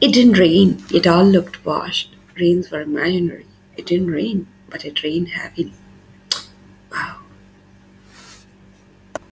It didn't rain. It all looked washed. Rains were imaginary. It didn't rain, but it rained heavily.